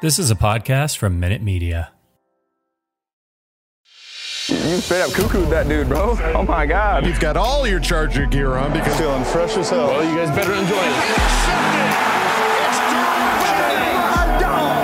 This is a podcast from Minute Media. You straight up cuckooed that dude, bro. Oh my God. You've got all your Charger gear on because feeling fresh as hell. Well, you guys better enjoy it.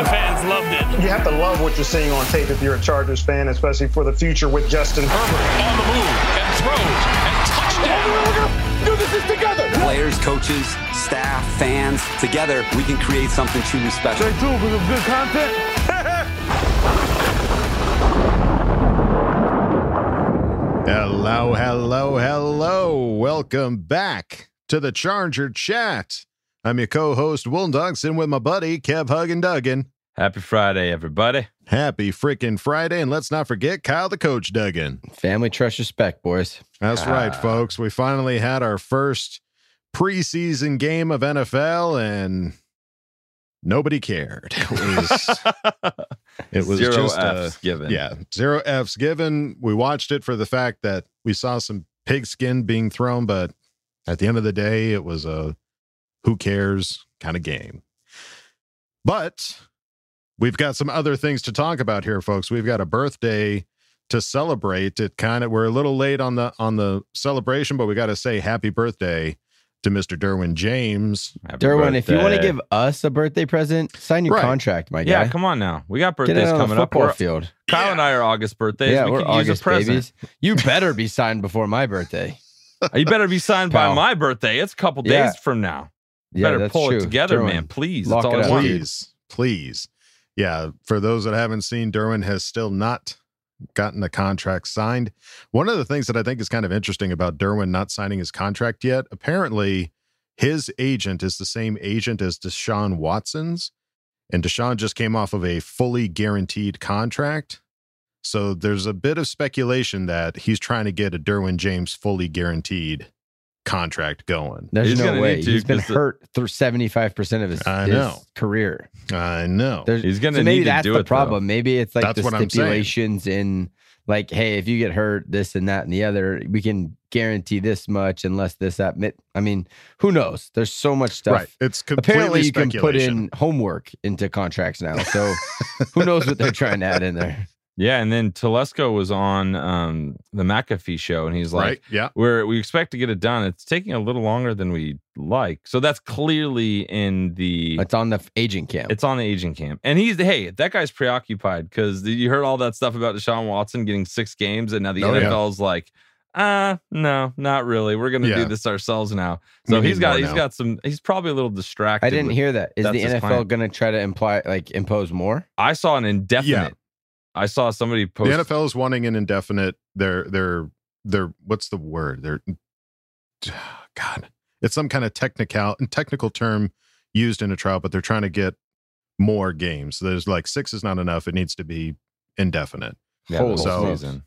The fans loved it. You have to love what you're seeing on tape if you're a Chargers fan, especially for the future with Justin Herbert on the move and throws and touchdown. Do this together. Players, coaches, staff, fans, together we can create something truly special. Stay tuned for some good content. hello, hello, hello. Welcome back to the Charger Chat. I'm your co-host Will Dugson with my buddy Kev Huggin Duggan. Happy Friday, everybody. Happy freaking Friday, and let's not forget Kyle the Coach Duggan. Family trust respect, boys. That's right, folks. We finally had our first preseason game of NFL, and nobody cared. It was, it was Zero just F's uh, given. Yeah, zero F's given. We watched it for the fact that we saw some pigskin being thrown, but at the end of the day, it was a who cares kind of game. But we've got some other things to talk about here, folks. We've got a birthday to celebrate. It kind of we're a little late on the on the celebration, but we got to say happy birthday to Mr. Derwin James. Happy Derwin, if you want to give us a birthday present, sign your Right. contract, my guy. Yeah, come on now. We got Get birthdays it on coming the up. football We're- field. Kyle and I are August birthdays. Yeah, we we're could August use a present. babies. You better be signed before my birthday. You better be signed by my birthday. It's a couple days Yeah. from now. Yeah, better that's pull true. it together, Derwin, man. Please. lock That's all it I up. want. Please, please. Yeah, for those that haven't seen, Derwin has still not gotten the contract signed. One of the things that I think is kind of interesting about Derwin not signing his contract yet, apparently his agent is the same agent as Deshaun Watson's. And Deshaun just came off of a fully guaranteed contract. So there's a bit of speculation that he's trying to get a Derwin James fully guaranteed contract going. There's He's no way. to, He's been 'cause the- hurt through 75% of his, I his career. I know. There's, He's gonna so maybe need to that's do the it, though. problem. Maybe it's like That's the what I'm stipulations in like, hey, if you get hurt, this and that and the other, we can guarantee this much unless this that. I mean, who knows? There's so much stuff. Right. It's completely Apparently, you can put in homework into contracts now. So who knows what they're trying to add in there? Yeah, and then Telesco was on um, the McAfee show, and he's like, right. Yeah. "We're we expect to get it done. It's taking a little longer than we like." So that's clearly in the It's on the f- agent camp. It's on the agent camp. And he's hey, that guy's preoccupied because you heard all that stuff about Deshaun Watson getting six games, and now the Oh, yeah. NFL's like, uh, no, not really. We're gonna Yeah. do this ourselves now. So he's got more he's now. got some he's probably a little distracted. I didn't with- hear that. Is the NFL going to try to imply like impose more? I saw an indefinite. I saw somebody post The NFL is wanting an indefinite. They're they're they're what's the word? They're God. It's some kind of technical and technical term used in a trial, but they're trying to get more games. There's like six is not enough. It needs to be indefinite. yeah, the So- whole season.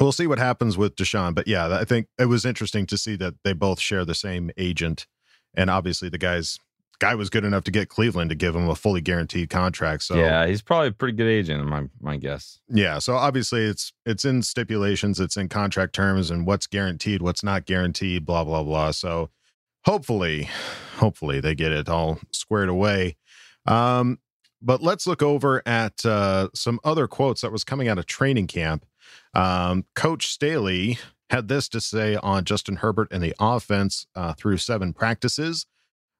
We'll see what happens with Deshaun, but yeah, I think it was interesting to see that they both share the same agent, and obviously the guy's guy was good enough to get Cleveland to give him a fully guaranteed contract. So yeah, he's probably a pretty good agent, my my guess. Yeah, so obviously it's it's in stipulations, it's in contract terms and what's guaranteed, what's not guaranteed, blah blah blah. So hopefully, hopefully they get it all squared away. Um but let's look over at uh some other quotes that was coming out of training camp. Um coach Staley had this to say on Justin Herbert and the offense uh through seven practices.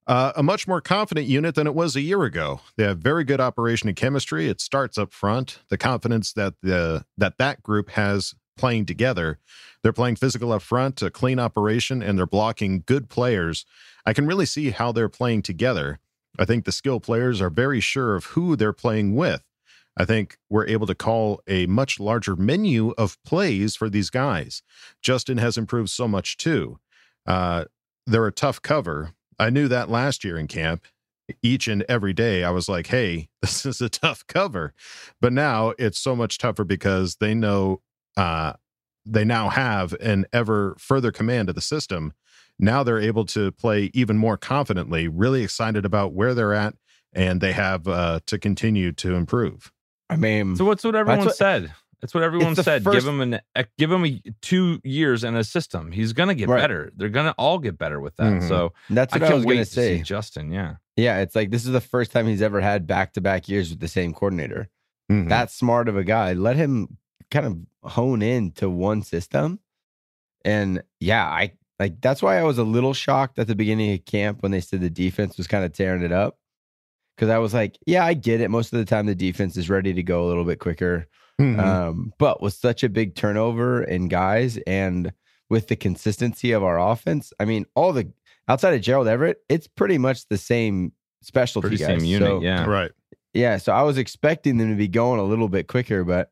Uh, a much more confident unit than it was a year ago. They have very good operation and chemistry. It starts up front. The confidence that the that that group has playing together. They're playing physical up front, a clean operation, and they're blocking good players. I can really see how they're playing together. I think the skill players are very sure of who they're playing with. I think we're able to call a much larger menu of plays for these guys. Justin has improved so much too. Uh, they're a tough cover. I knew that last year in camp. Each and every day, I was like, hey, this is a tough cover. But now it's so much tougher because they know uh, they now have an ever further command of the system. Now they're able to play even more confidently, really excited about where they're at, and they have uh, to continue to improve. I mean, So what's what everyone what- said? That's what everyone the said. first- give him an eh, give him a, two years and a system. He's gonna get Right. better. They're gonna all get better with that. Mhm. So that's what I, can't was gonna to say. see Justin. Yeah, Yeah, it's like this is the first time he's ever had back to back years with the same coordinator. Mhm. That smart of a guy. Let him kind of hone in to one system. And yeah, I like that's why I was a little shocked at the beginning of camp when they said the defense was kind of tearing it up. Cause I was like, yeah, I get it. Most of the time the defense is ready to go a little bit quicker. Mhm. Um, but with such a big turnover in guys and with the consistency of our offense, I mean, all the outside of Gerald Everett, it's pretty much the same specialty pretty guys. same unit. So, yeah, right. yeah. So I was expecting them to be going a little bit quicker, but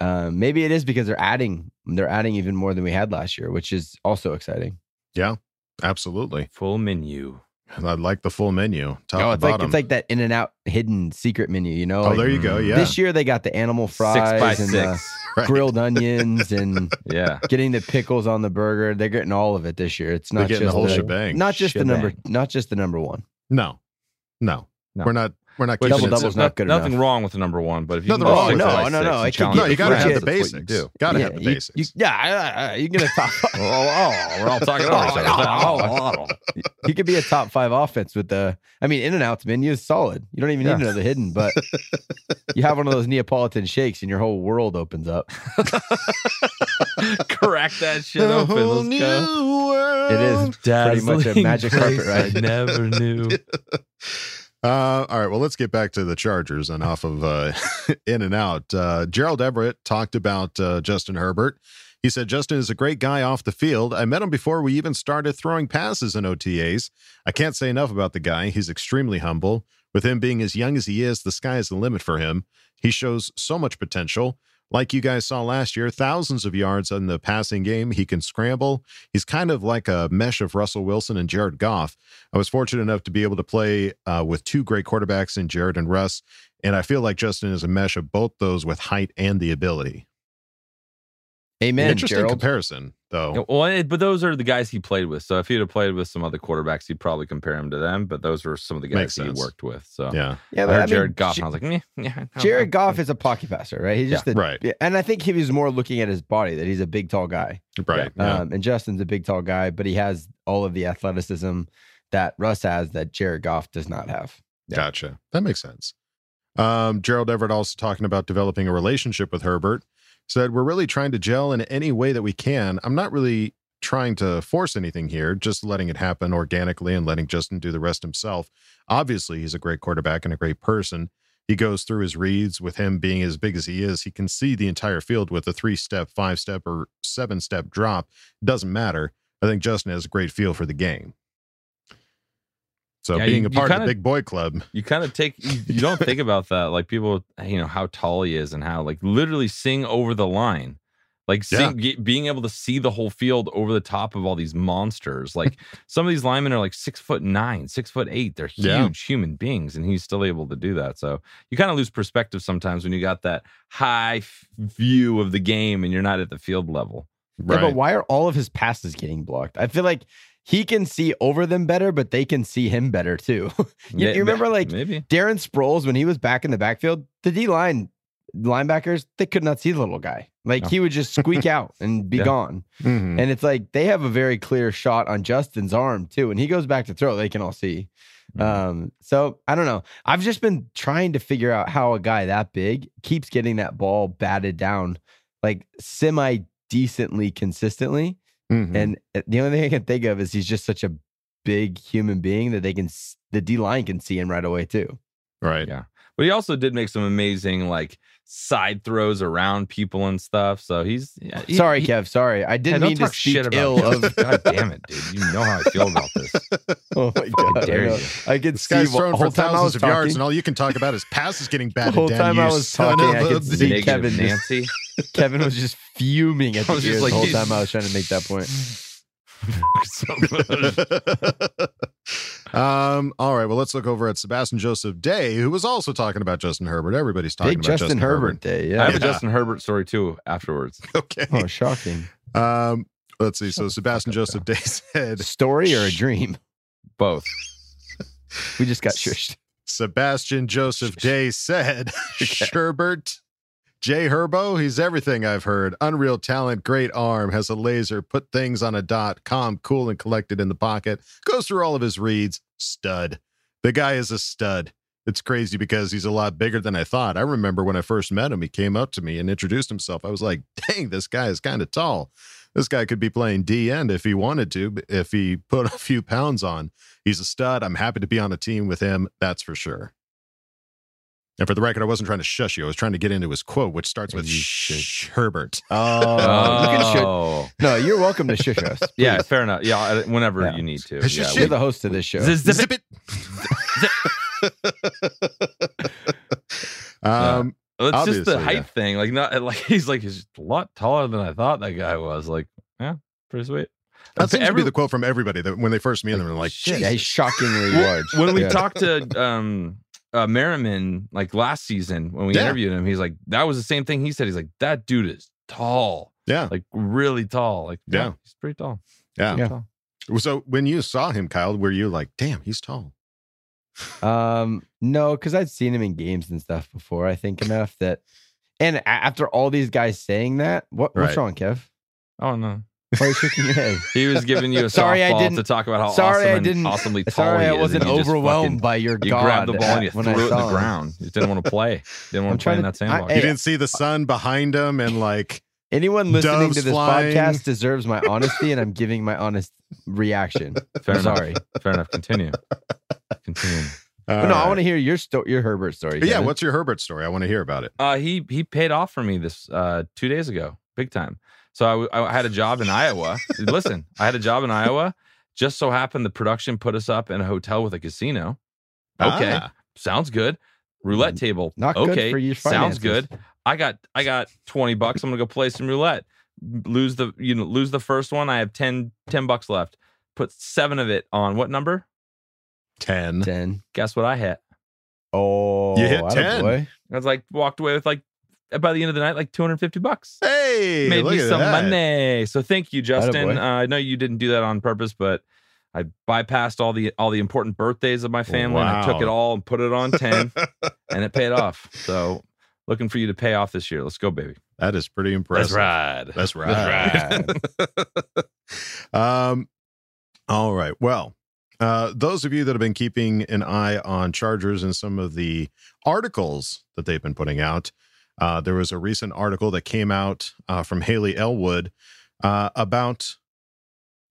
um, maybe it is because they're adding they're adding even more than we had last year, which is also exciting. Yeah, absolutely. full menu. I like the full menu, top oh, it's like bottom. it's like that in and out hidden secret menu, you know? oh, Like, there you go. mm, Yeah. This year they got the animal fries Six by and six. the Right. grilled onions and Yeah, getting the pickles on the burger. They're getting all of it this year. It's not getting just the whole the, shebang. Not just the number, not just the number one. No, no, No. we're not. We're not Which keeping Double it double's not good enough. Nothing wrong with the number one, but if you Nothing can wrong six with. No, no, no, six and it could No, you got to Yeah, have the defense, you basics. do. Got to yeah, have the you- basics. you- yeah, I- I- you can get a top. Oh, oh, oh, we're all talking over each other. he could be a top five offense with the. I mean, in and outs menu is solid. You don't even need Yeah. another hidden, but you have one of those Neapolitan shakes, and your whole world opens up. Crack that shit A open. whole Let's new go. world. It is pretty much a magic carpet place ride. I never knew. Uh, all right, well, let's get back to the Chargers and off of uh, in and out. Uh, Gerald Everett talked about uh, Justin Herbert. He said, Justin is a great guy off the field. I met him before we even started throwing passes in OTAs. I can't say enough about the guy. He's extremely humble. With him being as young as he is, the sky is the limit for him. He shows so much potential. Like you guys saw last year, thousands of yards in the passing game. He can scramble. He's kind of like a mesh of Russell Wilson and Jared Goff. I was fortunate enough to be able to play uh, with two great quarterbacks in Jared and Russ, and I feel like Justin is a mesh of both those with height and the ability. Amen, Interesting Gerald. comparison, though. Well, but those are the guys he played with. So if he'd have played with some other quarterbacks, he'd probably compare him to them. But those were some of the guys Makes he sense. worked with. So Yeah, yeah, I heard I mean, Jared Goff, J- and I was like, Meh, yeah, Jared no." Goff is a pocket passer, right? He's just a, right. yeah, and I think he was more looking at his body that he's a big, tall guy. right. Yeah. Um, and Justin's a big, tall guy, but he has all of the athleticism that Russ has that Jared Goff does not have. Gotcha. That makes sense. Um, Gerald Everett also talking about developing a relationship with Herbert said, We're really trying to gel in any way that we can. I'm not really trying to force anything here, just letting it happen organically and letting Justin do the rest himself. Obviously, he's a great quarterback and a great person. He goes through his reads with him being as big as he is. He can see the entire field with a three step, five step, or seven step drop. Doesn't matter. I think Justin has a great feel for the game. So Yeah, being you- a part of kinda- the big boy club, You kind of take you, you don't think about that like people you know how tall he is and how like literally sing over the line. Like sing, ge- being able to see the whole field over the top of all these monsters. Like some of these linemen are like six foot nine, six foot eight. They're huge Yeah. human beings, and he's still able to do that. So you kind of lose perspective sometimes when you got that high f- view of the game and you're not at the field level. Yeah, but why are all of his passes getting blocked? I feel like he can see over them better, but they can see him better too. you, you remember like maybe Darren Sproles when he was back in the backfield, the D line linebackers, they could not see the little guy. Like No. he would just squeak out and be Yeah. gone. Mhm. And it's like they have a very clear shot on Justin's arm too. And he goes back to throw, they can all see. Mhm. Um, so I don't know. I've just been trying to figure out how a guy that big keeps getting that ball batted down like semi decently consistently. Mhm. And uh, the only thing I can think of is he's just such a big human being that they can the D line can see him right away too. Right. Yeah. But he also did make some amazing like side throws around people and stuff. So he's yeah, he- sorry, he- Kev. Sorry, I didn't don't mean to talk speak shit about ill me. of. God damn it, dude! You know how I feel about this. oh my god! I, dare know. you. I could This see guy's wh- for time thousands was of yards, and all you can talk about is passes getting The batted whole down. time you I was talking, of I a could see Negative Kevin just- Nancy. Kevin was just fuming at I the was just ears like, the whole time I was trying to make that point. So good. um, all right. Well, let's look over at Sebastian Joseph Day, who was also talking about Justin Herbert. Everybody's talking Big about Justin, Herbert, day. Yeah. I Yeah. have a Justin Herbert story too afterwards. Okay. Oh, shocking. Um, let's see. So Sebastian Joseph Day said Story or a dream? Both. We just got shushed. Sebastian Joseph Day said Sherbert. Jay Herbo, he's everything I've heard. Unreal talent, great arm, has a laser, put things on a dot, calm, cool, and collected in the pocket. Goes through all of his reads. Stud. The guy is a stud. It's crazy because he's a lot bigger than I thought. I remember when I first met him, he came up to me and introduced himself. I was like, dang, this guy is kind of tall. This guy could be playing D end if he wanted to, if he put a few pounds on. He's a stud. I'm happy to be on a team with him. That's for sure. And for the record, I wasn't trying to shush you. I was trying to get into his quote, which starts with You Sh- Herbert. Oh, you can shush. Oh. No, you're welcome to shush us. Yeah, fair enough. Yeah, whenever Yeah. you need to. It's Yeah, just You're the host of this show. Zip, zip Zip it. it. um, Well, it's just the Obviously, height yeah. thing. Like not like he's like he's a lot taller than I thought that guy was. Like, yeah, pretty sweet. that seems to be the quote from everybody that when they first meet him, they're like, Shit. yeah, he's Jesus. shockingly large. When we Yeah. talked to um uh Merriman like last season when we Yeah. interviewed him, he's like, that was the same thing he said. He's like, that dude is tall, Yeah. like really tall. Like, yeah, Yeah. he's pretty tall. Yeah. Yeah. Tall. So when you saw him, Kyle, were you like, damn, he's tall? Um, no, because I'd seen him in games and stuff before. I think enough that, and after all these guys saying that, what what's Right. wrong, Kev? Oh no. Why are you shaking your head? He was giving you a Sorry, I didn't- to talk about how sorry, awesome I didn't- awesomely tall Sorry, he I wasn't and you just overwhelmed fucking- by your You god. grabbed the ball and you when threw I it in the him. ground. You just didn't want to play. Didn't want to play in that to- I- sandbox. You didn't see the sun behind him and like, Anyone listening to this flying. podcast deserves my honesty, and I'm giving my honest reaction. Fair enough. sorry. Fair enough. Continue. Continue. all no, I want to hear your sto- your Herbert story. But yeah, what's your Herbert story? I want to hear about it. Uh, he he paid off for me this uh two days ago, big time. So I had a job in Iowa. Listen, I had a job in Iowa. Just so happened the production put us up in a hotel with a casino. Okay, Ah. sounds good. Roulette table. Not good okay, for your sounds good. I got I got twenty bucks. I'm gonna go play some roulette. Lose the you know lose the first one. I have 10, 10 bucks left. Put seven of it on what number? 10. ten. Guess what I hit? Oh, You hit 10. boy. I was like walked away with like by the end of the night like 250 bucks. Hey, made look me at some that. money. So thank you, Justin. Uh, I know you didn't do that on purpose, but I bypassed all the all the important birthdays of my family and I took it all and put it on 10 and it paid off. So looking for you to pay off this year. Let's go, baby. That is pretty impressive. That's right. That's right. um, all right. Well, uh, those of you that have been keeping an eye on Chargers and some of the articles that they've been putting out, uh, there was a recent article that came out uh, from Hayley Elwood uh, about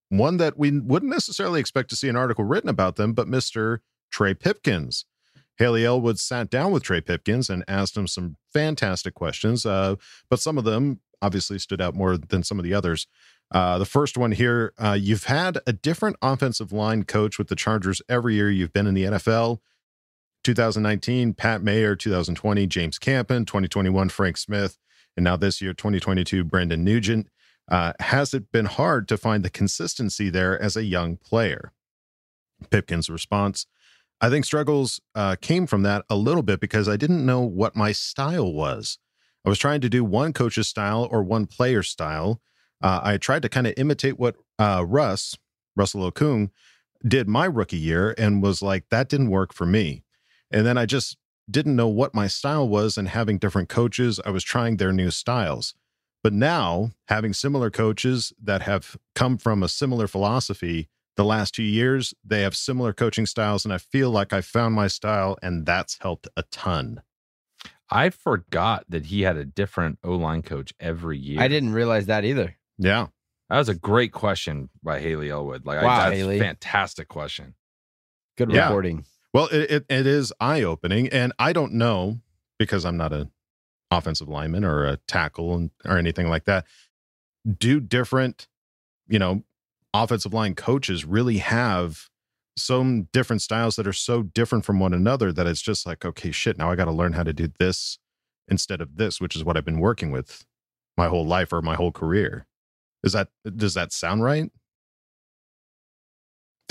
one that we wouldn't necessarily expect to see an article written about them, but Mr. Trey Pipkins. Hayley Elwood sat down with Trey Pipkins and asked him some fantastic questions, uh, but some of them obviously stood out more than some of the others. Uh, the first one here uh, you've had a different offensive line coach with the Chargers every year you've been in the NFL. 2019, Pat Meyer, 2020, James Campen, 2021, Frank Smith, and now this year, 2022, Brendan Nugent. Uh, has it been hard to find the consistency there as a young player? Pipkins' response I think struggles uh, came from that a little bit because I didn't know what my style was. I was trying to do one coach's style or one player's style. Uh, I tried to kind of imitate what uh, Russ, Russell Okung, did my rookie year and was like, that didn't work for me. And then I just didn't know what my style was. And having different coaches, I was trying their new styles. But now, having similar coaches that have come from a similar philosophy the last two years, they have similar coaching styles. And I feel like I found my style, and that's helped a ton. I forgot that he had a different O line coach every year. I didn't realize that either. Yeah. That was a great question by Hayley Elwood. Like, Wow, I, that's Hayley. a fantastic question. Good Yeah. reporting. Well, it, it, it is eye opening. And I don't know because I'm not an offensive lineman or a tackle or anything like that. Do different, you know, offensive line coaches really have some different styles that are so different from one another that it's just like, okay, shit, now I got to learn how to do this instead of this, which is what I've been working with my whole life or my whole career. Is that, does that sound right?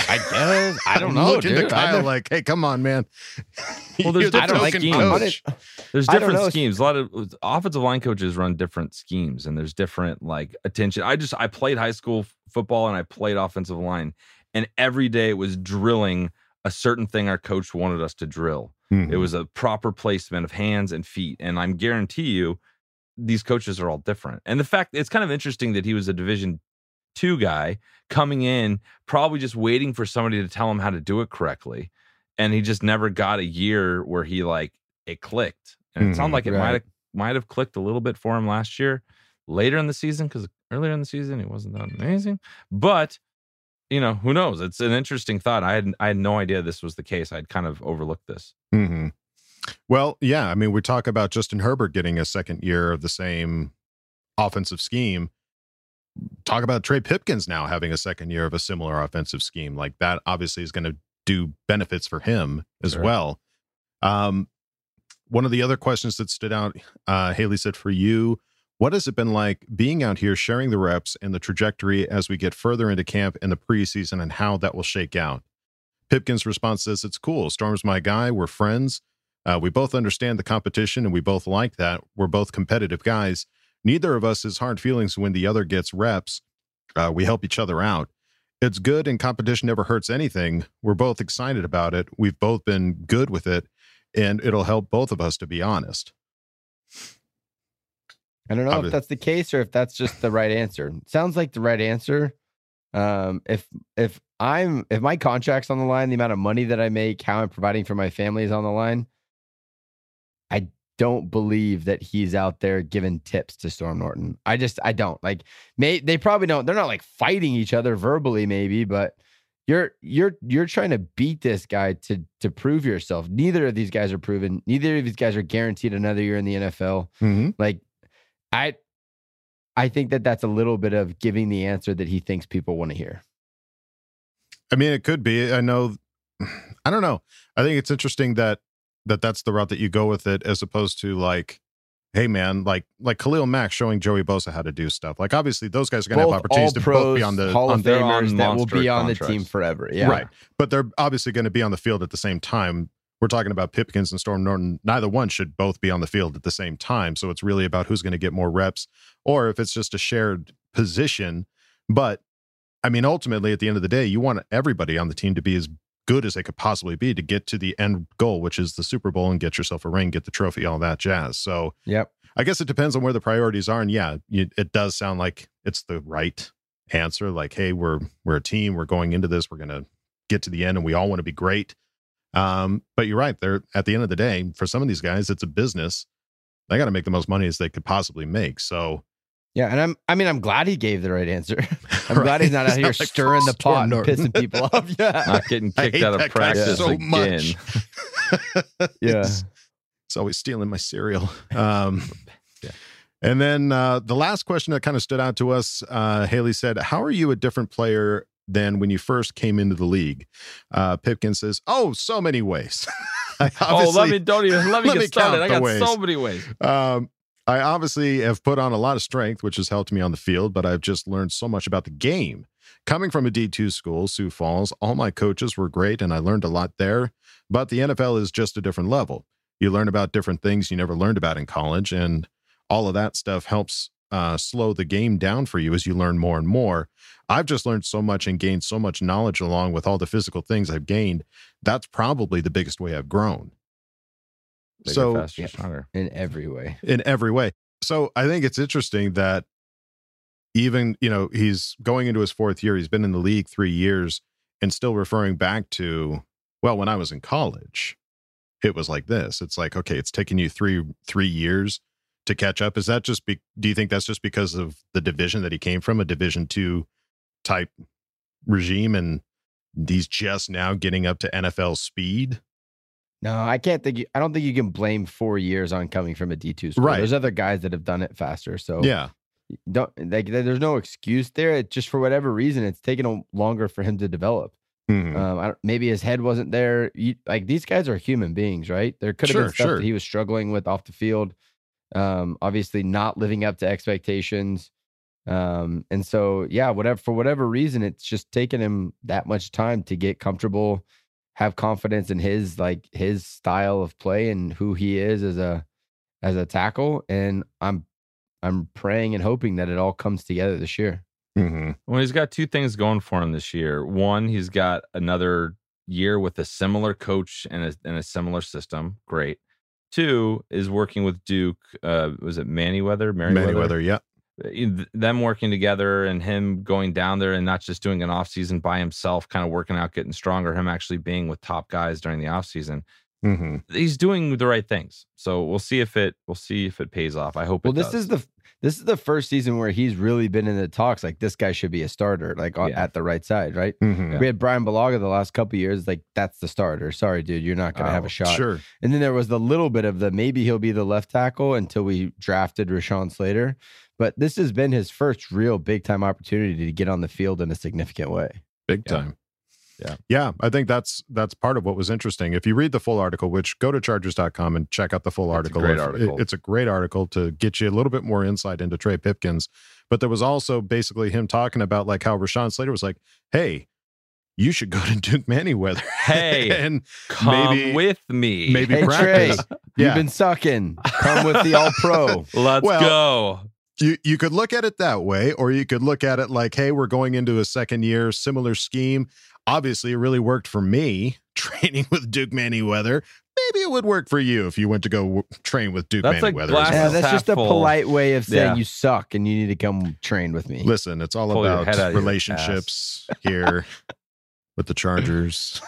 I guess. I don't I'm know, Looking dude. to Kyle like, hey, come on, man. Well, there's You're the like schemes. Coach. There's different schemes. A lot of offensive line coaches run different schemes, and there's different like attention. I just I played high school football and I played offensive line, and every day it was drilling a certain thing our coach wanted us to drill. Mhm. It was a proper placement of hands and feet, and I'm guarantee you, these coaches are all different. And the fact it's kind of interesting that he was a Division two guy coming in, probably just waiting for somebody to tell him how to do it correctly, and he just never got a year where he like it clicked. And it Mhm. sounded like it Right. might have might have clicked a little bit for him last year, later in the season, because earlier in the season it wasn't that amazing. But you know, who knows? It's an interesting thought. I had I had no idea this was the case. I'd kind of overlooked this. hmm Well, yeah. I mean, we talk about Justin Herbert getting a second year of the same offensive scheme. Talk about Trey Pipkins now having a second year of a similar offensive scheme. Like that obviously is going to do benefits for him as Sure. well. Um, one of the other questions that stood out, uh, Hayley said, for you, what has it been like being out here, sharing the reps and the trajectory as we get further into camp and the preseason and how that will shake out? Pipkins' response says, It's cool. Storm's my guy. We're friends. Uh, we both understand the competition and we both like that. We're both competitive guys. Neither of us has hard feelings when the other gets reps. Uh, we help each other out. It's good and competition never hurts anything. We're both excited about it. We've both been good with it, and it'll help both of us to be honest. I don't know Obvi- if that's the case or if that's just the right answer. Sounds like the right answer. Um, if if I'm if my contract's on the line, the amount of money that I make, how I'm providing for my family is on the line. I don't believe that he's out there giving tips to Storm Norton. I just I don't like. May they probably don't. They're not like fighting each other verbally, maybe, but you're you're you're trying to beat this guy to to prove yourself. Neither of these guys are proven. Neither of these guys are guaranteed another year in the NFL. Mm-hmm. Like, I, I think that that's a little bit of giving the answer that he thinks people want to hear. I mean, it could be. I know. I don't know. I think it's interesting that that that's the route that you go with it, as opposed to like, hey man, like like Khalil Mack showing Joey Bosa how to do stuff. Like obviously those guys are going to have opportunities to both be on the Hall on of Famers that will be on the team forever. Yeah, right, but they're obviously going to be on the field at the same time. We're talking about Pipkins and Storm Norton. Neither one should both be on the field at the same time. So it's really about who's going to get more reps, or if it's just a shared position. But I mean, ultimately, at the end of the day, you want everybody on the team to be as good as they could possibly be to get to the end goal, which is the Super Bowl and get yourself a ring, get the trophy, all that jazz. So Yep. I guess it depends on where the priorities are. And yeah, you, it does sound like it's the right answer. Like, hey, we're we're a team. We're going into this. We're gonna get to the end, and we all want to be great. Um, but you're right. They're at the end of the day, for some of these guys, it's a business. They got to make the most money as they could possibly make. So Yeah, and I'm. I mean, I'm glad he gave the right answer. I'm Right. glad he's not out It's here like stirring the pot and pissing people off. Yeah, Not getting kicked out of practice so again. much. Yeah. He's, he's always stealing my cereal. Um, And then uh, the last question that kind of stood out to us, uh, Hayley said, "How are you a different player than when you first came into the league?" Uh, Pipkin says, "Oh, so many ways." Oh, let me don't even let me let get me started. I got ways. so many ways. Um, I obviously have put on a lot of strength, which has helped me on the field, but I've just learned so much about the game. Coming from a D2 school, Sioux Falls, all my coaches were great and I learned a lot there, but the NFL is just a different level. You learn about different things you never learned about in college, and all of that stuff helps uh, slow the game down for you as you learn more and more. I've just learned so much and gained so much knowledge along with all the physical things I've gained. That's probably the biggest way I've grown. Bigger, so, faster, stronger. in every way. in every way. So I think it's interesting that even, you know, he's going into his fourth year, he's been in the league three years and still referring back to, well, when I was in college, it was like this. It's like, okay, it's taken you three three years to catch up. Is that just be, do you think that's just because of the division that he came from, a division two type regime and he's just now getting up to NFL speed? No, I can't think. I don't think you can blame four years on coming from a D two school. Right. There's other guys that have done it faster. So Yeah. don't like. There's no excuse there. It just for whatever reason, it's taken a- longer for him to develop. Mhm. Um, I don't, maybe his head wasn't there. You, like these guys are human beings, right? There could have Sure, been stuff sure. that he was struggling with off the field. Um, obviously not living up to expectations. Um, and so yeah, whatever for whatever reason, it's just taken him that much time to get comfortable, have confidence in his like his style of play and who he is as a as a tackle. And I'm I'm praying and hoping that it all comes together this year. Mhm. Well, he's got two things going for him this year. One, he's got another year with a similar coach and a, and a similar system. Great. Two is working with Duke. Uh, was it Mannyweather? Manyweather, yeah. Them working together and him going down there and not just doing an off season by himself, kind of working out, getting stronger. Him actually being with top guys during the off season. hmm He's doing the right things. So we'll see if it we'll see if it pays off. I hope. Well, it this does. is the this is the first season where he's really been in the talks. Like this guy should be a starter, like on, Yeah. at the right side, right? hmm We had Bryan Bulaga the last couple of years. Like that's the starter. Sorry, dude, you're not going to have Oh, a shot. Sure. And then there was the little bit of the maybe he'll be the left tackle until we drafted Rashawn Slater. But this has been his first real big time opportunity to get on the field in a significant way. big Yeah. time. Yeah. Yeah. I think that's that's part of what was interesting. If you read the full article, which go to chargers.com and check out the full It's a article. great article. it- it's a great article to get you a little bit more insight into Trey Pipkins. But there was also basically him talking about like how Rashawn Slater was like, hey, you should go to Duke Manyweather. Hey, and come maybe- with me. maybe Hey Trey, practice. you've been sucking. Come with the All Pro. Let's Well, go. you you could look at it that way, or you could look at it like, hey, we're going into a second year, similar scheme. Obviously, it really worked for me training with Duke Manyweather. Maybe it would work for you if you went to go w- train with Duke Manny Weather. That's like Manyweather. glass- Yeah, Half that's just a full. polite way of saying Yeah. you suck and you need to come train with me. Listen, it's all Pull about head out of your relationships here with the Chargers.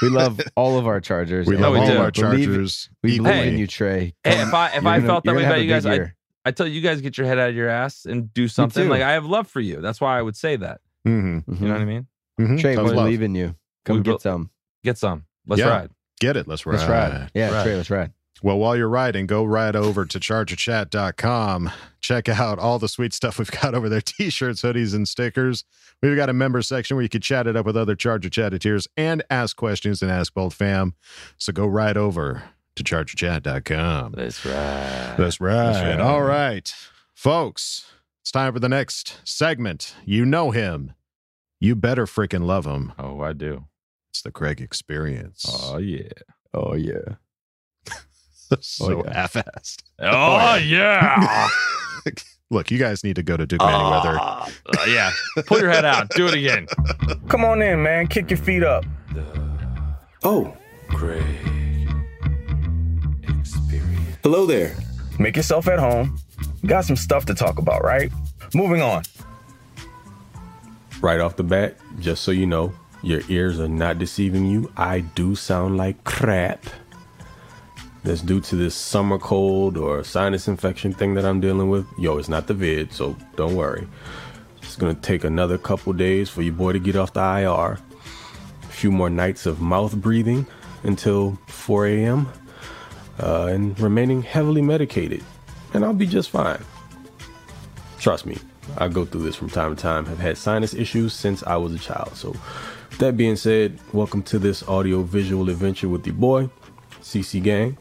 We love all of our Chargers. We and love we all do. of our believe- Chargers. We believe equally. in you, Trey. Hey, if I if I gonna- felt that way about you guys, I. I tell you guys get your head out of your ass and do something. Like I have love for you. That's why I would say that. Mhm, You know what I mean? Mhm. Trey, Tough we love. believe in you. Come We get be- some. Get some. Let's Yeah. ride. Get it. Let's ride. Let's ride. Yeah, Ride. Trey, let's ride. Well, while you're riding, go right over to chargerchat.com. Check out all the sweet stuff we've got over there t shirts, hoodies, and stickers. We've got a member section where you can chat it up with other Charger Chatteteers and ask questions and ask Bolt Fam. So go right over to chargerchat.com. Let's ride. That's right. right. All right. Folks, it's time for the next segment. You know him. You better freaking love him. Oh, I do. It's the Craig experience. Oh yeah. Oh yeah. so oh, yeah. half-assed. Oh yeah. Look, you guys need to go to Duke Manyweather. Uh, yeah. Pull your head out. Do it again. Come on in, man. Kick your feet up. Oh, Craig experience. hello there. Make yourself at home. Got some stuff to talk about, right? Moving on. Right off the bat, just so you know, your ears are not deceiving you. I do sound like crap. That's due to this summer cold or sinus infection thing that I'm dealing with. Yo, it's not the vid, so don't worry. It's gonna take another couple days for your boy to get off the IR. A few more nights of mouth breathing until 4 a.m. Uh, and remaining heavily medicated, and I'll be just fine. Trust me, I go through this from time to time. Have had sinus issues since I was a child. So, that being said, welcome to this audio visual adventure with the boy, CC Gang.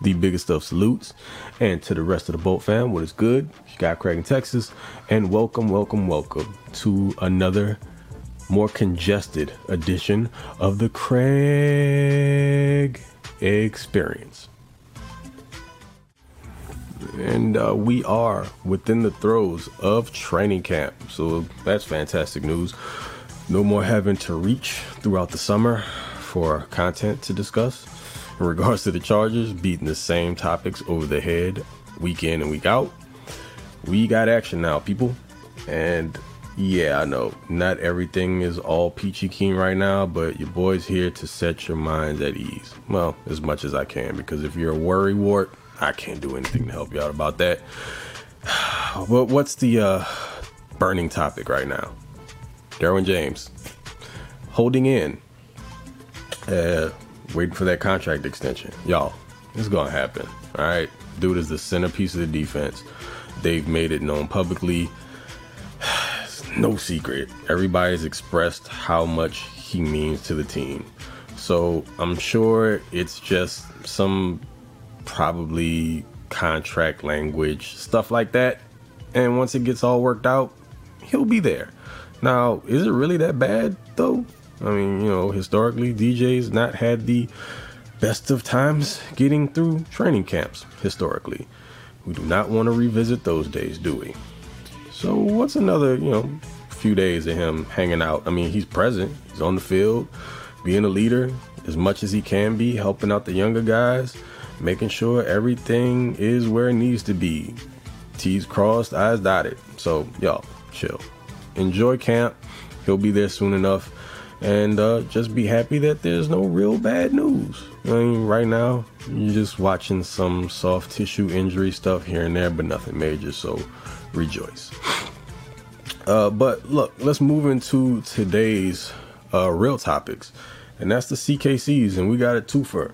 The biggest of salutes, and to the rest of the Bolt Fam, what is good? You got Craig in Texas, and welcome, welcome, welcome to another more congested edition of the Craig Experience and uh, we are within the throes of training camp. So that's fantastic news. No more having to reach throughout the summer for content to discuss. In regards to the Chargers, beating the same topics over the head week in and week out. We got action now, people. And yeah, I know not everything is all peachy keen right now, but your boy's here to set your minds at ease. Well, as much as I can, because if you're a worry wart, I can't do anything to help you out about that. But what's the uh, burning topic right now? Derwin James holding in, uh, waiting for that contract extension. Y'all, it's gonna happen. All right, dude is the centerpiece of the defense. They've made it known publicly. no secret. Everybody's expressed how much he means to the team. So I'm sure it's just some probably contract language, stuff like that. And once it gets all worked out, he'll be there. Now, is it really that bad though? I mean, you know, historically, DJ's not had the best of times getting through training camps historically. We do not want to revisit those days, do we? So, what's another, you know, few days of him hanging out? I mean, he's present, he's on the field, being a leader as much as he can be, helping out the younger guys, making sure everything is where it needs to be. T's crossed, I's dotted. So, y'all, chill. Enjoy camp. He'll be there soon enough. And uh, just be happy that there's no real bad news. I mean, right now, you're just watching some soft tissue injury stuff here and there, but nothing major. So, rejoice. Uh, but look, let's move into today's uh, real topics, and that's the CKCs, and we got a twofer.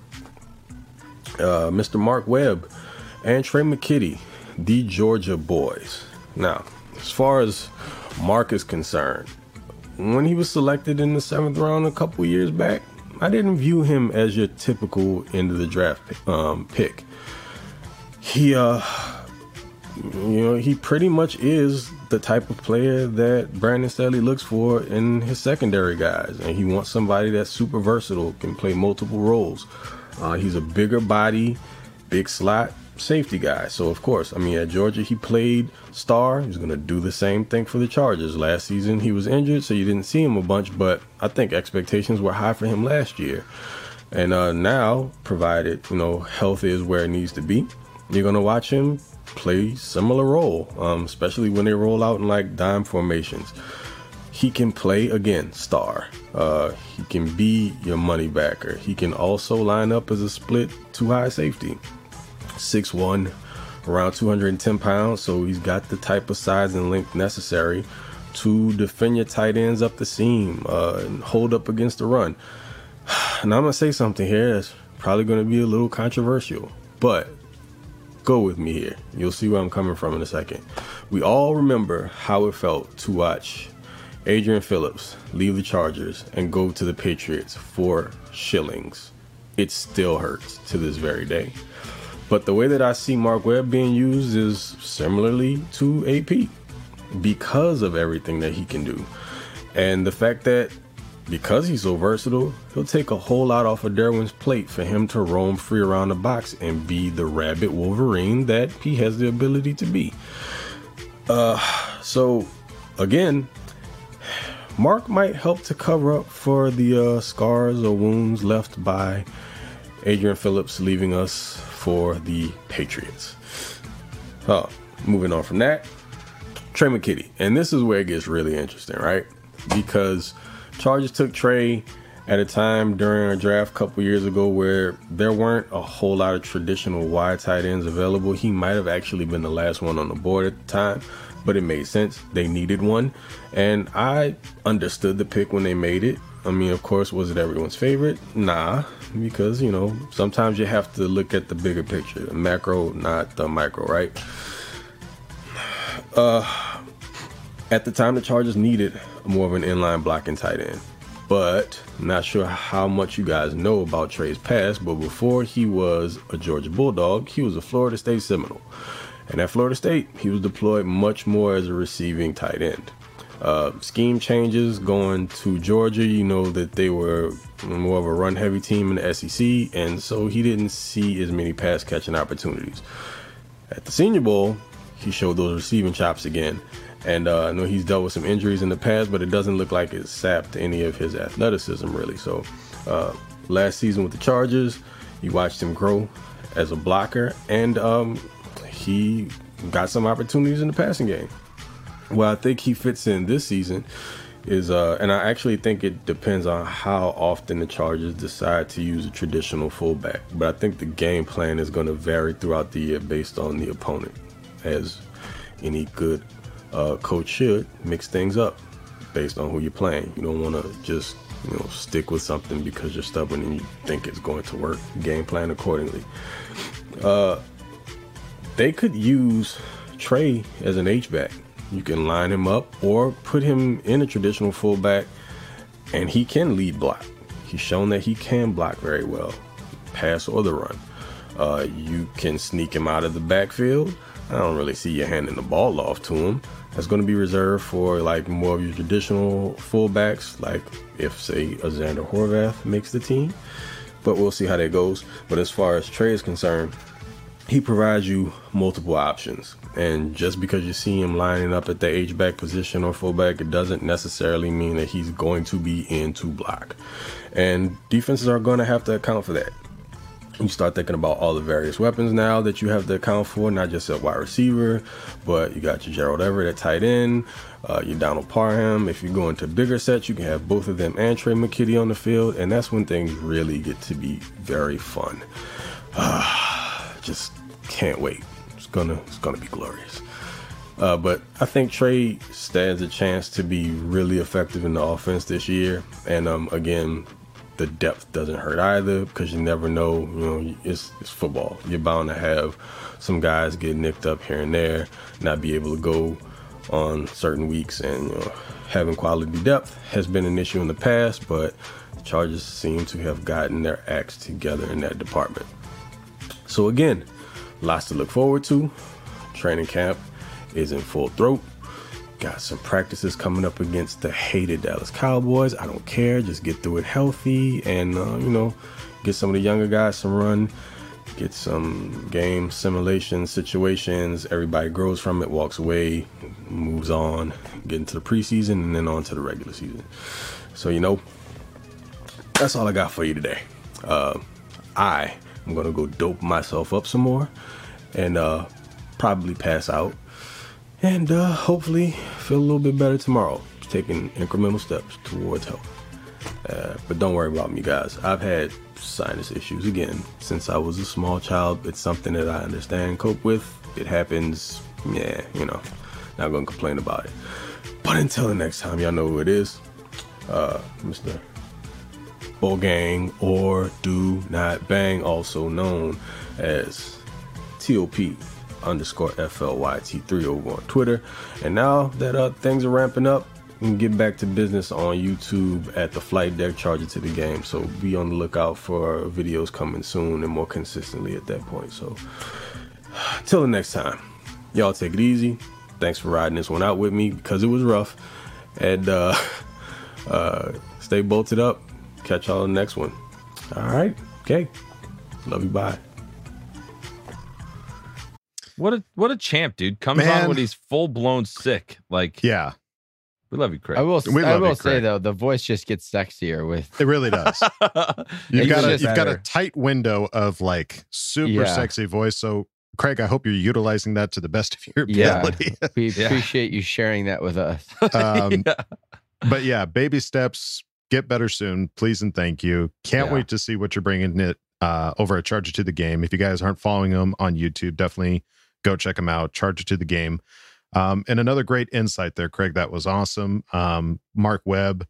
Uh, Mr. Mark Webb and Tre' McKitty, the Georgia boys. Now, as far as Mark is concerned, when he was selected in the seventh round a couple years back, I didn't view him as your typical end of the draft um, pick. He, uh, you know, he pretty much is the type of player that Brandon Staley looks for in his secondary guys, and he wants somebody that's super versatile, can play multiple roles. Uh, he's a bigger body, big slot, safety guy. So of course, I mean at Georgia he played star. He's gonna do the same thing for the Chargers. Last season he was injured, so you didn't see him a bunch. But I think expectations were high for him last year. And uh, now, provided you know health is where it needs to be, you're gonna watch him play similar role, um, especially when they roll out in like dime formations. He can play again, star. Uh, he can be your money backer. He can also line up as a split two high safety. 6-1 around 210 pounds, so he's got the type of size and length necessary to defend your tight ends up the seam uh, and hold up against the run. now I'm gonna say something here that's probably gonna be a little controversial, but go with me here. You'll see where I'm coming from in a second. We all remember how it felt to watch Adrian Phillips leave the Chargers and go to the Patriots for shillings. It still hurts to this very day. But the way that I see Mark Webb being used is similarly to AP because of everything that he can do. And the fact that because he's so versatile, he'll take a whole lot off of Derwin's plate for him to roam free around the box and be the rabbit Wolverine that he has the ability to be. Uh, so again, Mark might help to cover up for the uh, scars or wounds left by Adrian Phillips leaving us for the Patriots. Oh, moving on from that, Tre' McKitty. And this is where it gets really interesting, right? Because Chargers took Trey at a time during a draft a couple years ago where there weren't a whole lot of traditional wide tight ends available. He might have actually been the last one on the board at the time, but it made sense. They needed one. And I understood the pick when they made it. I mean, of course, was it everyone's favorite? Nah, because, you know, sometimes you have to look at the bigger picture, the macro, not the micro, right? Uh, at the time, the Chargers needed more of an inline blocking tight end. But not sure how much you guys know about Trey's past, but before he was a Georgia Bulldog, he was a Florida State Seminole. And at Florida State, he was deployed much more as a receiving tight end. Uh, scheme changes going to Georgia, you know that they were more of a run heavy team in the SEC, and so he didn't see as many pass catching opportunities. At the Senior Bowl, he showed those receiving chops again. And uh, I know he's dealt with some injuries in the past, but it doesn't look like it sapped any of his athleticism, really. So, uh, last season with the Chargers, you watched him grow as a blocker, and um, he got some opportunities in the passing game. Well, I think he fits in this season is, uh, and I actually think it depends on how often the Chargers decide to use a traditional fullback. But I think the game plan is going to vary throughout the year based on the opponent, as any good uh, coach should mix things up based on who you're playing. You don't want to just you know stick with something because you're stubborn and you think it's going to work. Game plan accordingly. Uh, they could use Tre' as an H back. You can line him up or put him in a traditional fullback, and he can lead block. He's shown that he can block very well, pass or the run. Uh, you can sneak him out of the backfield. I don't really see you handing the ball off to him. That's going to be reserved for like more of your traditional fullbacks, like if say a Zander Horvath makes the team. But we'll see how that goes. But as far as Tre' is concerned, he provides you multiple options. And just because you see him lining up at the H back position or fullback, it doesn't necessarily mean that he's going to be in to block. And defenses are going to have to account for that. You start thinking about all the various weapons now that you have to account for, not just a wide receiver, but you got your Gerald Everett at tight end, uh, your Donald Parham. If you go into bigger sets, you can have both of them and Tre' McKitty on the field, and that's when things really get to be very fun. just can't wait. It's gonna it's gonna be glorious. Uh, but I think Tre' stands a chance to be really effective in the offense this year. And um, again, the depth doesn't hurt either because you never know. You know, it's, it's football. You're bound to have some guys get nicked up here and there, not be able to go on certain weeks, and you know, having quality depth has been an issue in the past. But the Chargers seem to have gotten their acts together in that department. So again, lots to look forward to. Training camp is in full throat. Got some practices coming up against the hated Dallas Cowboys. I don't care. Just get through it healthy and, uh, you know, get some of the younger guys some run, get some game simulation situations. Everybody grows from it, walks away, moves on, get into the preseason, and then on to the regular season. So, you know, that's all I got for you today. Uh, I going to go dope myself up some more and uh, probably pass out and uh, hopefully feel a little bit better tomorrow. Taking incremental steps towards health. Uh, but don't worry about me, guys. I've had sinus issues again since I was a small child. It's something that I understand, cope with. It happens. Yeah, you know, not gonna complain about it. But until the next time, y'all know who it is. Uh, Mr. Bull Gang or Do Not Bang, also known as TOP underscore FLYT3 over on Twitter. And now that uh, things are ramping up, we can get back to business on YouTube at the Flight Deck Charger to the game. So be on the lookout for videos coming soon and more consistently at that point. So till the next time, y'all take it easy. Thanks for riding this one out with me because it was rough. And uh, uh, stay bolted up. Catch y'all in the next one. All right. Okay. Love you. Bye. What a what a champ, dude! Comes Man. on when he's full blown sick. Like, Yeah, we love you, Craig. I will. We I love will you, say Craig. though, the voice just gets sexier with. it really does. You've got a you've got a tight window of like super Yeah. sexy voice. So Craig, I hope you're utilizing that to the best of your Yeah. ability. We Yeah. appreciate you sharing that with us. um, Yeah. but yeah, baby steps. Get better soon, please and thank you. Can't Yeah. wait to see what you're bringing it uh, over at Charger to the Game. If you guys aren't following them on YouTube, definitely go check them out. Charger to the Game. Um, and another great insight there, Craig. That was awesome. Um, Mark Webb,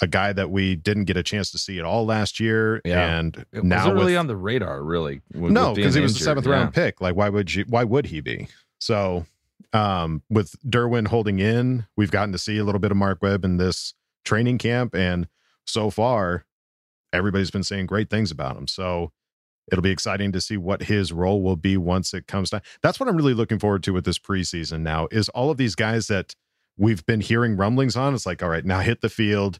a guy that we didn't get a chance to see at all last year, Yeah. and It now wasn't really with- on the radar, really. with- no, because he was the seventh yeah. round pick. Like, why would you? Why would he be? So, um, with Derwin holding in, we've gotten to see a little bit of Mark Webb in this training camp, and so far, everybody's been saying great things about him. So, it'll be exciting to see what his role will be once it comes down. That's what I'm really looking forward to with this preseason. Now, is all of these guys that we've been hearing rumblings on. It's like, all right, now hit the field.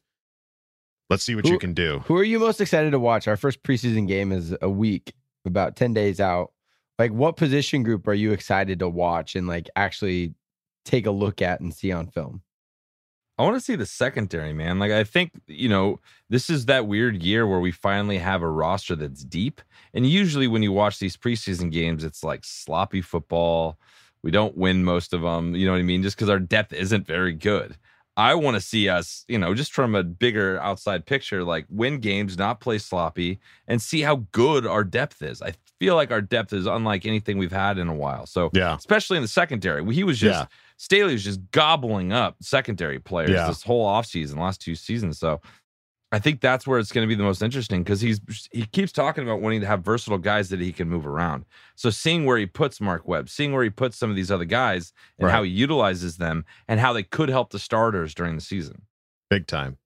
Let's see what you can do. Who are you most excited to watch? Our first preseason game is a week, about 10 days out. Like, what position group are you excited to watch and like actually take a look at and see on film? I want to see the secondary, man. Like I think, you know, this is that weird year where we finally have a roster that's deep. And usually when you watch these preseason games, it's like sloppy football. We don't win most of them, you know what I mean? Just because our depth isn't very good. I want to see us, you know, just from a bigger outside picture, like win games, not play sloppy, and see how good our depth is. I feel like our depth is unlike anything we've had in a while. So, Yeah. especially in the secondary, he was just Yeah. Staley was just gobbling up secondary players Yeah. this whole offseason, last two seasons. So, I think that's where it's going to be the most interesting because he's he keeps talking about wanting to have versatile guys that he can move around. So seeing where he puts Mark Webb, seeing where he puts some of these other guys, and how he utilizes them, and how they could help the starters during the season. Big time.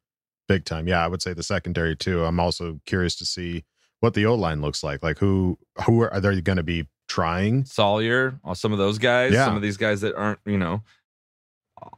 Big time. Yeah, I would say the secondary too. I'm also curious to see what the O line looks like. Like who who are, are they going to be trying? Salyer, all some of those guys, Yeah. some of these guys that aren't, you know, uh,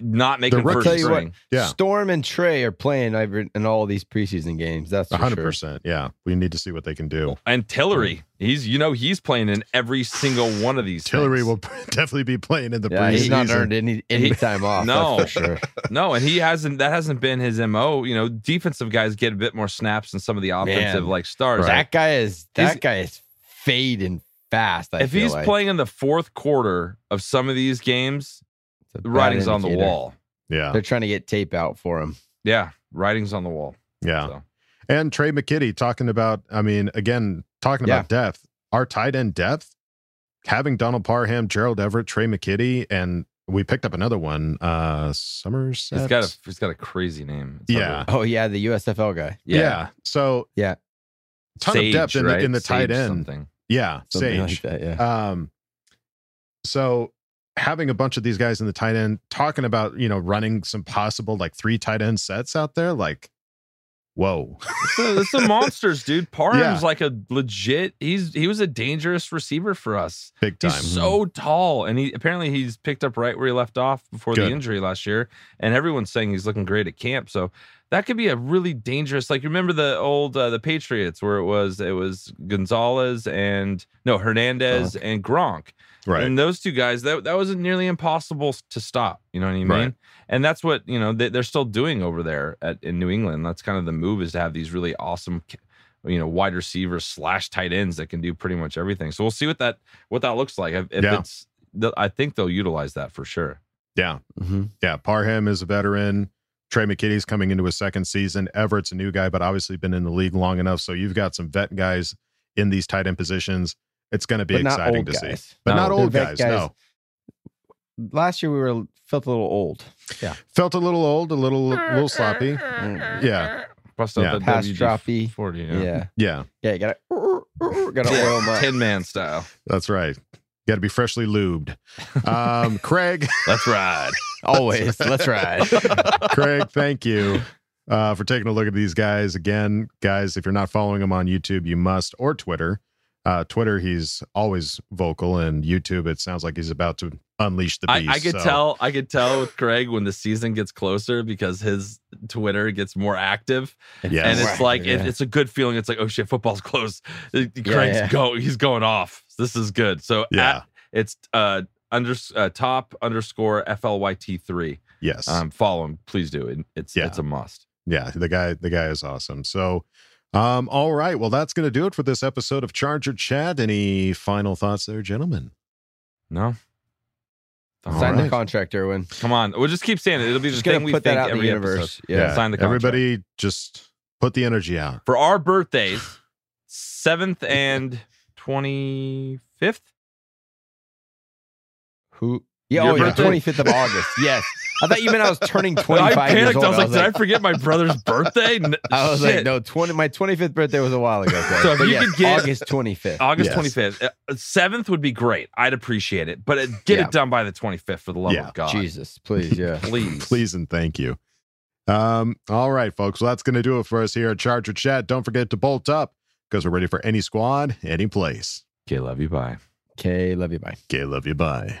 not making rookies. first Tell you what. Yeah. Storm and Trey are playing over in all these preseason games. That's for hundred sure. percent. Yeah, we need to see what they can do. And Tillery, he's you know he's playing in every single one of these. Tillery things. will definitely be playing in the Yeah, preseason. he's not earned any any He- time off. No. that's for sure. no, and he hasn't. That hasn't been his mo. You know, defensive guys get a bit more snaps than some of the offensive Man. like stars. That guy is that He's- guy is fading fast. I if feel he's like. playing in the fourth quarter of some of these games, the bad writing's on the wall. Yeah, they're trying to get tape out for him. Yeah, writing's on the wall. yeah. So. And Tre' McKitty talking about. I mean, again, talking about depth. Our tight end depth, having Donald Parham, Gerald Everett, Tre' McKitty, and we picked up another one. Uh Somerset. He's got a he's got a crazy name. It's Yeah. Oh yeah, the USFL guy. yeah. So Yeah. ton Sage, of depth in, right? the, in the tight end. Something. Yeah, Something Sage. like that. Yeah. Um, so having a bunch of these guys in the tight end talking about you know running some possible like three tight end sets out there, like, whoa, this is monsters, dude. Parham's Yeah. like a legit. He's he was a dangerous receiver for us. big time. He's so tall, and he apparently he's picked up right where he left off before Good. the injury last year. And everyone's saying he's looking great at camp. So that could be a really dangerous. Like remember the old uh, the Patriots where it was it was Gonzalez and no Hernandez and Gronk. Right. And those two guys, that that was nearly impossible to stop. You know what I mean? Right. And that's what you know they, they're still doing over there at in New England. That's kind of the move is to have these really awesome, you know, wide receivers slash tight ends that can do pretty much everything. So we'll see what that what that looks like. If, if Yeah. it's, I think they'll utilize that for sure. yeah, Mhm. yeah. Parham is a veteran. Tre' McKitty's coming into his second season. Everett's a new guy, but obviously been in the league long enough. So you've got some vet guys in these tight end positions. It's going to be exciting old to see, but No. not old guys. guys- No, Last year we were felt a little old. Yeah, felt a little old, a little, little sloppy. Yeah, Bust out Yeah. the Pass WD droppy. forty. Yeah. yeah. Yeah. you gotta gotta oil him. Tin man style. That's right. Got to be freshly lubed. Um, Craig, Let's ride. Always. Let's ride. Craig, thank you uh, for taking a look at these guys. Again, guys, if you're not following them on YouTube, you must, or Twitter. Uh, Twitter, he's always vocal, and YouTube, it sounds like he's about to unleash the I, beast. I could so- tell. I could tell with Craig when the season gets closer because his Twitter gets more active. Yes. and it's like it, it's a good feeling. It's like oh shit, football's close. Craig's yeah. go, he's going off. This is good. So Yeah. at, it's uh under uh, top underscore flyt three. Yes. Um, follow him, please do. It, it's Yeah. it's a must. yeah, the guy, the guy is awesome. So, um, all right. Well, that's going to do it for this episode of Charger Chat. Any final thoughts there, gentlemen? No, All Sign the right. contract, Derwin. come on. We'll just keep saying it. It'll be Just the gonna thing we put think out in the every universe. episode. Yeah. sign the contract. Everybody just put the energy out. for our birthdays, seventh and twenty fifth. Who? Yeah, Your oh, yeah, twenty fifth of August. Yes, I thought you meant I was turning twenty I five years panicked. old. I was like, did I forget my brother's birthday? N- I was shit. like, no, twenty. My twenty fifth birthday was a while ago. Craig. So if But you yes, could get- August twenty fifth. August Yes. twenty fifth. Seventh would be great. I'd appreciate it, but it, get Yeah. it done by the twenty fifth for the love Yeah. of God. Jesus, please, yeah. please, Please and thank you. Um, all right, folks. Well, that's going to do it for us here at Charger Chat. Don't forget to bolt up because we're ready for any squad, any place. Okay, love you. Bye. Okay, love you. Bye. Okay, love you. Bye.